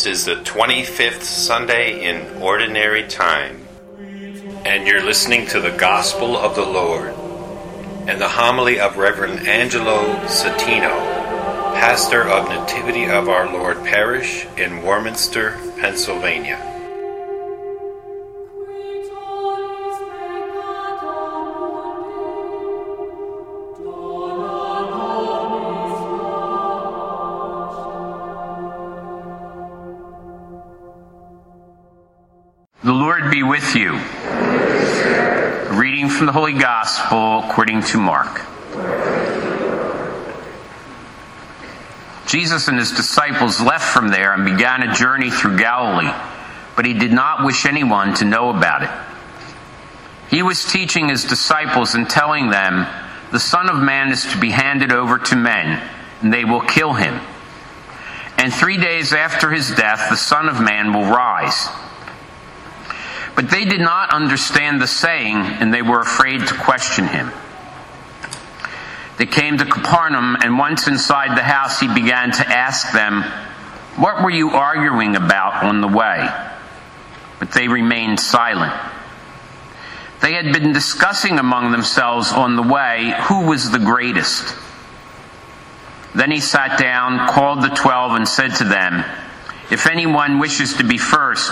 This is the 25th Sunday in Ordinary Time, and you're listening to the Gospel of the Lord and the homily of Reverend Angelo Satino, pastor of Nativity of Our Lord Parish in Warminster, Pennsylvania. With you. Reading from the Holy Gospel according to Mark. Jesus and his disciples left from there and began a journey through Galilee, but he did not wish anyone to know about it. He was teaching his disciples and telling them, The Son of Man is to be handed over to men, and they will kill him. And three days after his death, the Son of Man will rise. But they did not understand the saying, and they were afraid to question him. They came to Capernaum, and once inside the house, he began to ask them, What were you arguing about on the way? But they remained silent. They had been discussing among themselves on the way who was the greatest. Then he sat down, called the twelve, and said to them, If anyone wishes to be first,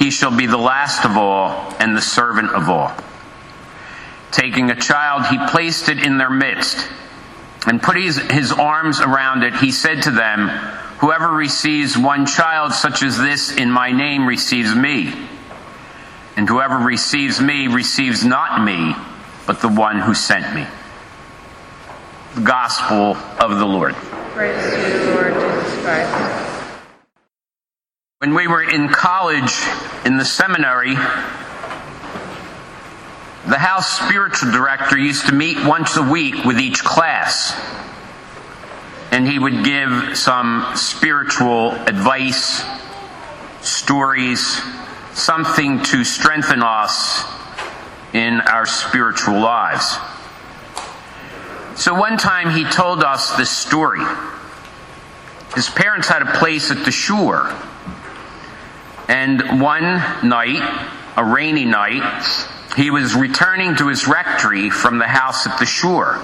he shall be the last of all and the servant of all. Taking a child, he placed it in their midst, and putting his, his arms around it, he said to them, Whoever receives one child such as this in my name receives me. And whoever receives me receives not me, but the one who sent me. The Gospel of the Lord. Praise to you, Lord Jesus Christ. When we were in college, in the seminary, the house spiritual director used to meet once a week with each class. And he would give some spiritual advice, stories, something to strengthen us in our spiritual lives. So one time he told us this story. His parents had a place at the shore. And one night, a rainy night, he was returning to his rectory from the house at the shore.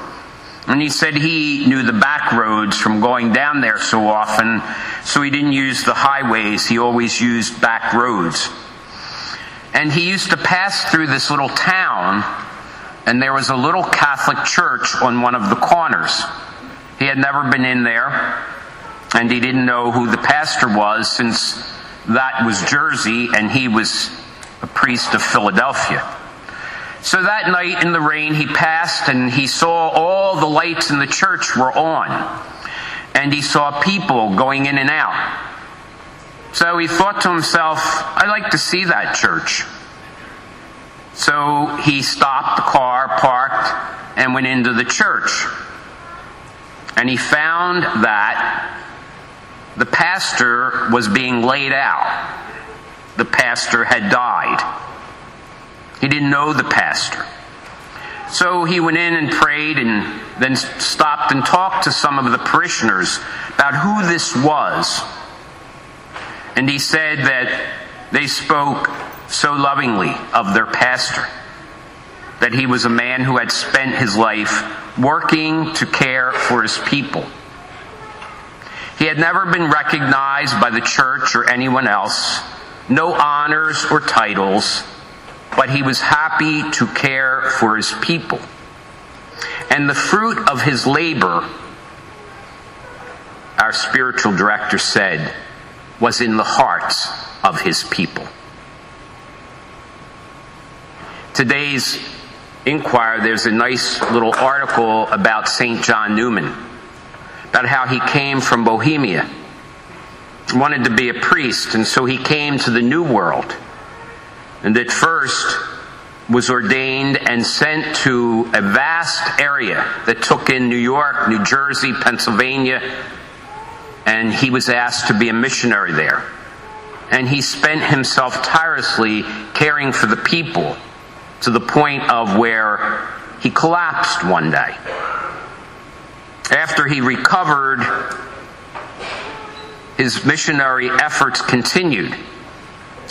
And he said he knew the back roads from going down there so often, so he didn't use the highways, he always used back roads. And he used to pass through this little town, and there was a little Catholic church on one of the corners. He had never been in there, and he didn't know who the pastor was since that was Jersey and he was a priest of Philadelphia. So that night in the rain, he passed and he saw all the lights in the church were on. And he saw people going in and out. So he thought to himself, I'd like to see that church. So he stopped the car, parked, and went into the church. And he found that the pastor was being laid out. The pastor had died. He didn't know the pastor. So he went in and prayed and then stopped and talked to some of the parishioners about who this was. And he said that they spoke so lovingly of their pastor, that he was a man who had spent his life working to care for his people. He had never been recognized by the church or anyone else, no honors or titles, but he was happy to care for his people. And the fruit of his labor, our spiritual director said, was in the hearts of his people. Today's Inquirer, there's a nice little article about St. John Neumann, about how he came from Bohemia, wanted to be a priest, and so he came to the New World and at first was ordained and sent to a vast area that took in New York, New Jersey, Pennsylvania, and he was asked to be a missionary there. And he spent himself tirelessly caring for the people to the point of where he collapsed one day. After he recovered, his missionary efforts continued.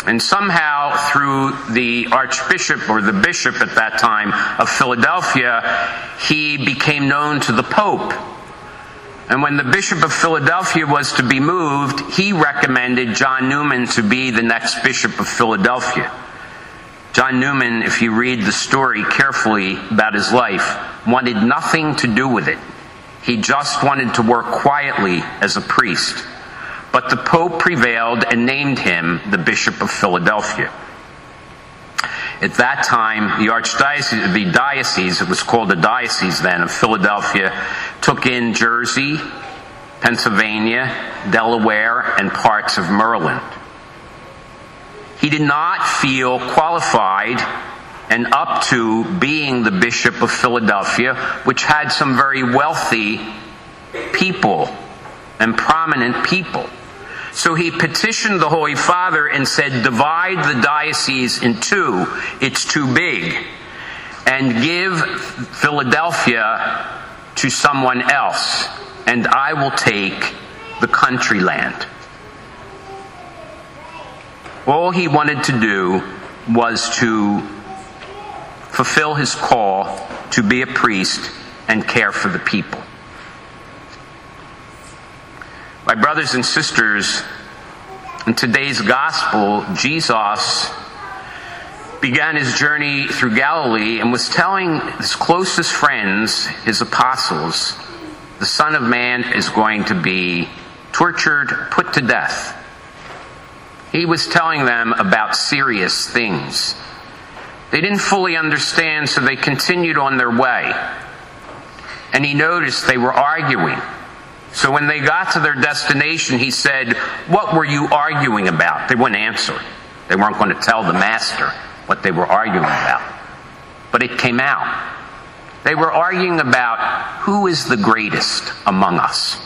And somehow, through the archbishop or the bishop at that time of Philadelphia, he became known to the Pope. And when the Bishop of Philadelphia was to be moved, he recommended John Neumann to be the next Bishop of Philadelphia. John Neumann, if you read the story carefully about his life, wanted nothing to do with it. He just wanted to work quietly as a priest. But the Pope prevailed and named him the Bishop of Philadelphia. At that time, the archdiocese, the diocese, it was called the diocese then of Philadelphia, took in Jersey, Pennsylvania, Delaware, and parts of Maryland. He did not feel qualified and up to being the Bishop of Philadelphia, which had some very wealthy people and prominent people. So he petitioned the Holy Father and said, Divide the diocese in two, it's too big, and give Philadelphia to someone else, and I will take the country land. All he wanted to do was to fulfill his call to be a priest and care for the people. My brothers and sisters, in today's gospel, Jesus began his journey through Galilee and was telling his closest friends, his apostles, the Son of Man is going to be tortured, put to death. He was telling them about serious things. They didn't fully understand, so they continued on their way. And he noticed they were arguing. So when they got to their destination, he said, What were you arguing about? They wouldn't answer. They weren't going to tell the master what they were arguing about. But it came out. They were arguing about who is the greatest among us.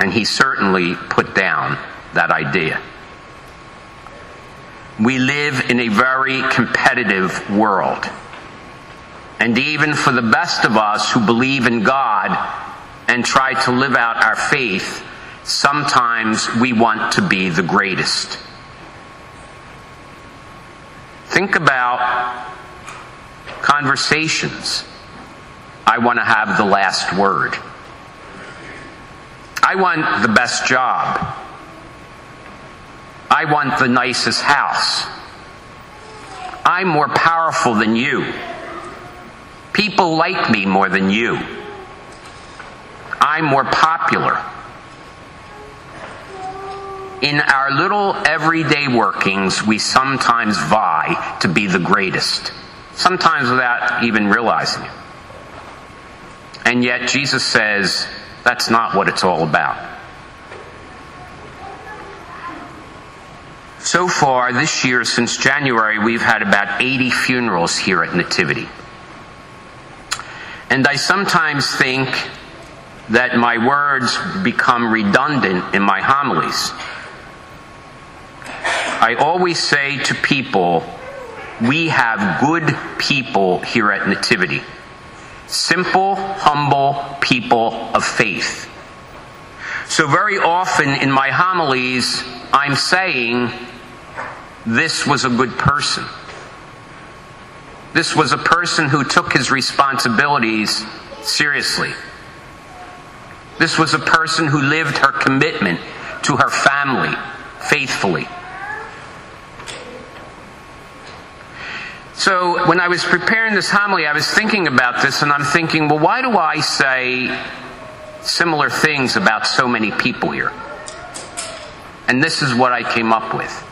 And he certainly put down that idea. We live in a very competitive world. And even for the best of us who believe in God and try to live out our faith, sometimes we want to be the greatest. Think about conversations. I want to have the last word. I want the best job. I want the nicest house. I'm more powerful than you. People like me more than you. I'm more popular. In our little everyday workings, we sometimes vie to be the greatest, sometimes without even realizing it. And yet, Jesus says that's not what it's all about. So far, this year, since January, we've had about 80 funerals here at Nativity. And I sometimes think that my words become redundant in my homilies. I always say to people, we have good people here at Nativity. Simple, humble people of faith. So, very often in my homilies, I'm saying, this was a good person. This was a person who took his responsibilities seriously. This was a person who lived her commitment to her family faithfully. So, when I was preparing this homily, I was thinking about this, and I'm thinking, well, why do I say similar things about so many people here? And this is what I came up with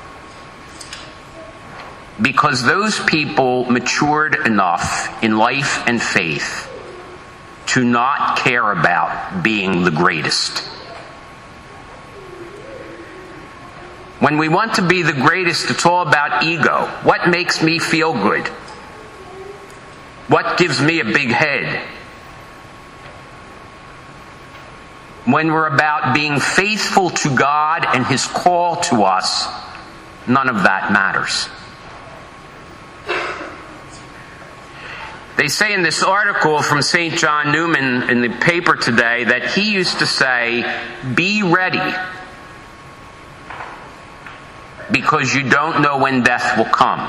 because those people matured enough in life and faith to not care about being the greatest. When we want to be the greatest, it's all about ego. What makes me feel good? What gives me a big head? When we're about being faithful to God and His call to us, none of that matters. They say in this article from St. John Neumann in the paper today that he used to say, Be ready, because you don't know when death will come.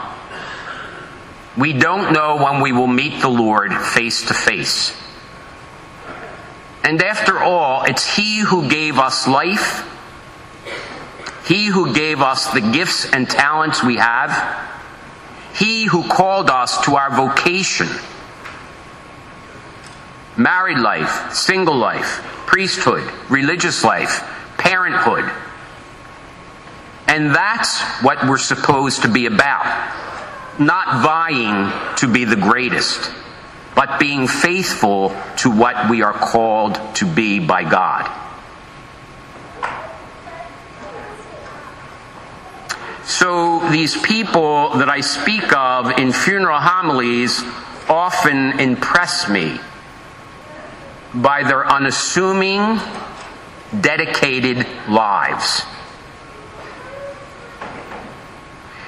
We don't know when we will meet the Lord face to face. And after all, it's He who gave us life, He who gave us the gifts and talents we have, He who called us to our vocation married life, single life, priesthood, religious life, parenthood. And that's what we're supposed to be about. Not vying to be the greatest, but being faithful to what we are called to be by God. So these people that I speak of in funeral homilies often impress me by their unassuming, dedicated lives.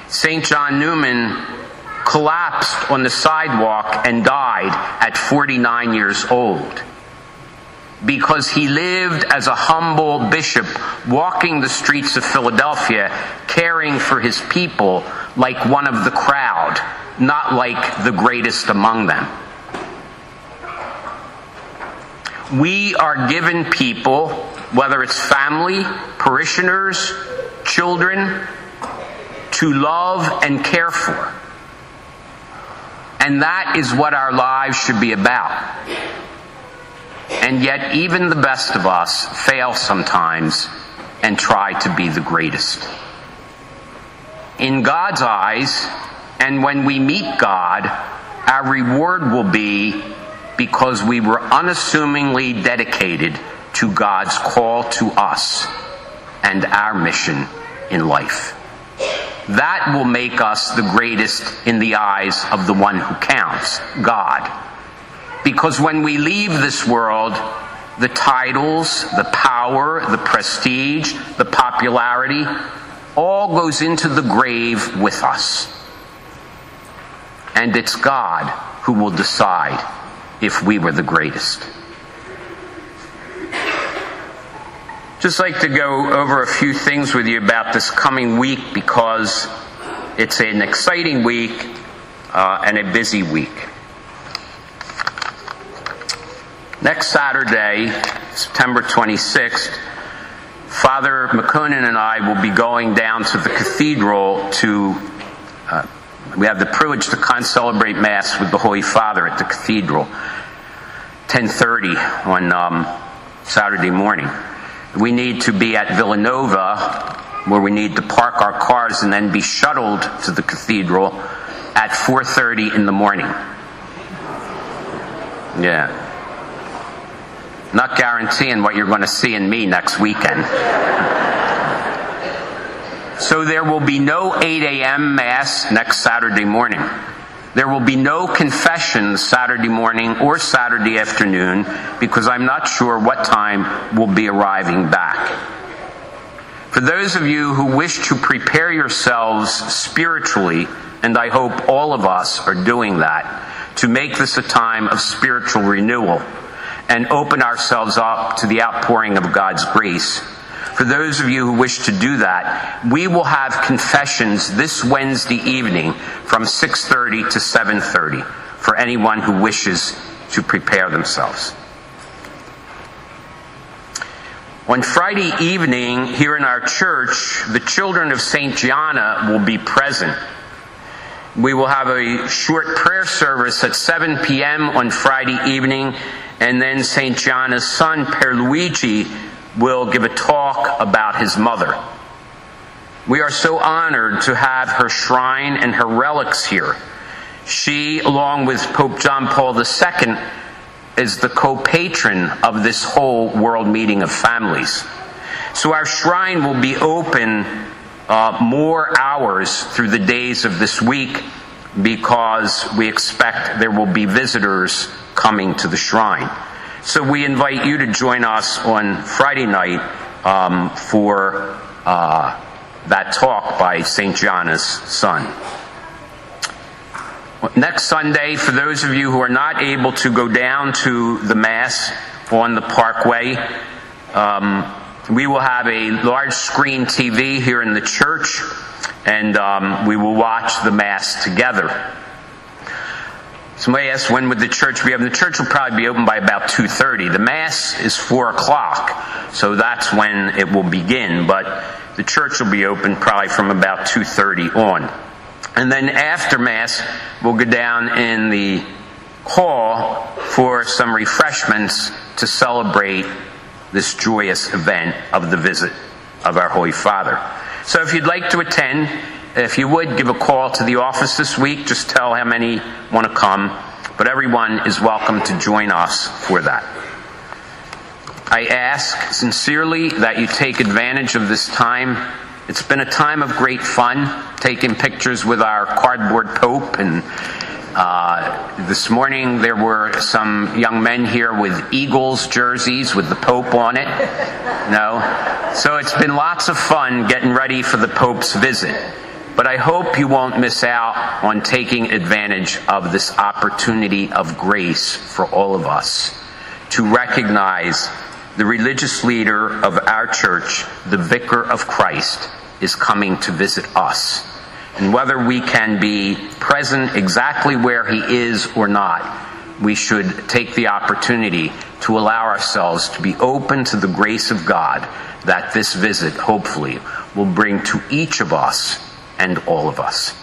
St. John Neumann collapsed on the sidewalk and died at 49 years old because he lived as a humble bishop walking the streets of Philadelphia caring for his people like one of the crowd, not like the greatest among them. We are given people, whether it's family, parishioners, children, to love and care for. And that is what our lives should be about. And yet, even the best of us fail sometimes and try to be the greatest. In God's eyes, and when we meet God, our reward will be because we were unassumingly dedicated to God's call to us and our mission in life. That will make us the greatest in the eyes of the one who counts, God. Because when we leave this world, the titles, the power, the prestige, the popularity, all goes into the grave with us. And it's God who will decide if we were the greatest. Just like to go over a few things with you about this coming week because it's an exciting week uh, and a busy week. Next Saturday, September 26th, Father McConan and I will be going down to the cathedral to. We have the privilege to con-celebrate Mass with the Holy Father at the cathedral, 10:30 on um, Saturday morning. We need to be at Villanova, where we need to park our cars and then be shuttled to the cathedral at 4:30 in the morning. Yeah. Not guaranteeing what you're going to see in me next weekend. So there will be no 8 a.m. Mass next Saturday morning. There will be no confessions Saturday morning or Saturday afternoon because I'm not sure what time we'll be arriving back. For those of you who wish to prepare yourselves spiritually, and I hope all of us are doing that, to make this a time of spiritual renewal and open ourselves up to the outpouring of God's grace, for those of you who wish to do that, we will have confessions this Wednesday evening from 6:30 to 7:30 for anyone who wishes to prepare themselves. On Friday evening here in our church, the children of St. Gianna will be present. We will have a short prayer service at 7 p.m. on Friday evening, and then St. Gianna's son, Pierluigi, will give a talk about his mother. We are so honored to have her shrine and her relics here. She, along with Pope John Paul II, is the co patron of this whole world meeting of families. So our shrine will be open uh, more hours through the days of this week because we expect there will be visitors coming to the shrine. So we invite you to join us on Friday night um, for uh, that talk by St. Gianna's son. Next Sunday, for those of you who are not able to go down to the Mass on the Parkway, um, we will have a large screen TV here in the church, and um, we will watch the Mass together. Somebody asked when would the church be open? The church will probably be open by about 2.30. The Mass is 4 o'clock, so that's when it will begin, but the church will be open probably from about 2.30 on. And then after Mass, we'll go down in the hall for some refreshments to celebrate this joyous event of the visit of our Holy Father. So if you'd like to attend, if you would give a call to the office this week, just tell how many want to come. But everyone is welcome to join us for that. I ask sincerely that you take advantage of this time it's been a time of great fun, taking pictures with our cardboard Pope. And uh, this morning there were some young men here with Eagles jerseys with the Pope on it. No? So it's been lots of fun getting ready for the Pope's visit. But I hope you won't miss out on taking advantage of this opportunity of grace for all of us to recognize the religious leader of our church, the Vicar of Christ, is coming to visit us. And whether we can be present exactly where he is or not, we should take the opportunity to allow ourselves to be open to the grace of God that this visit, hopefully, will bring to each of us and all of us.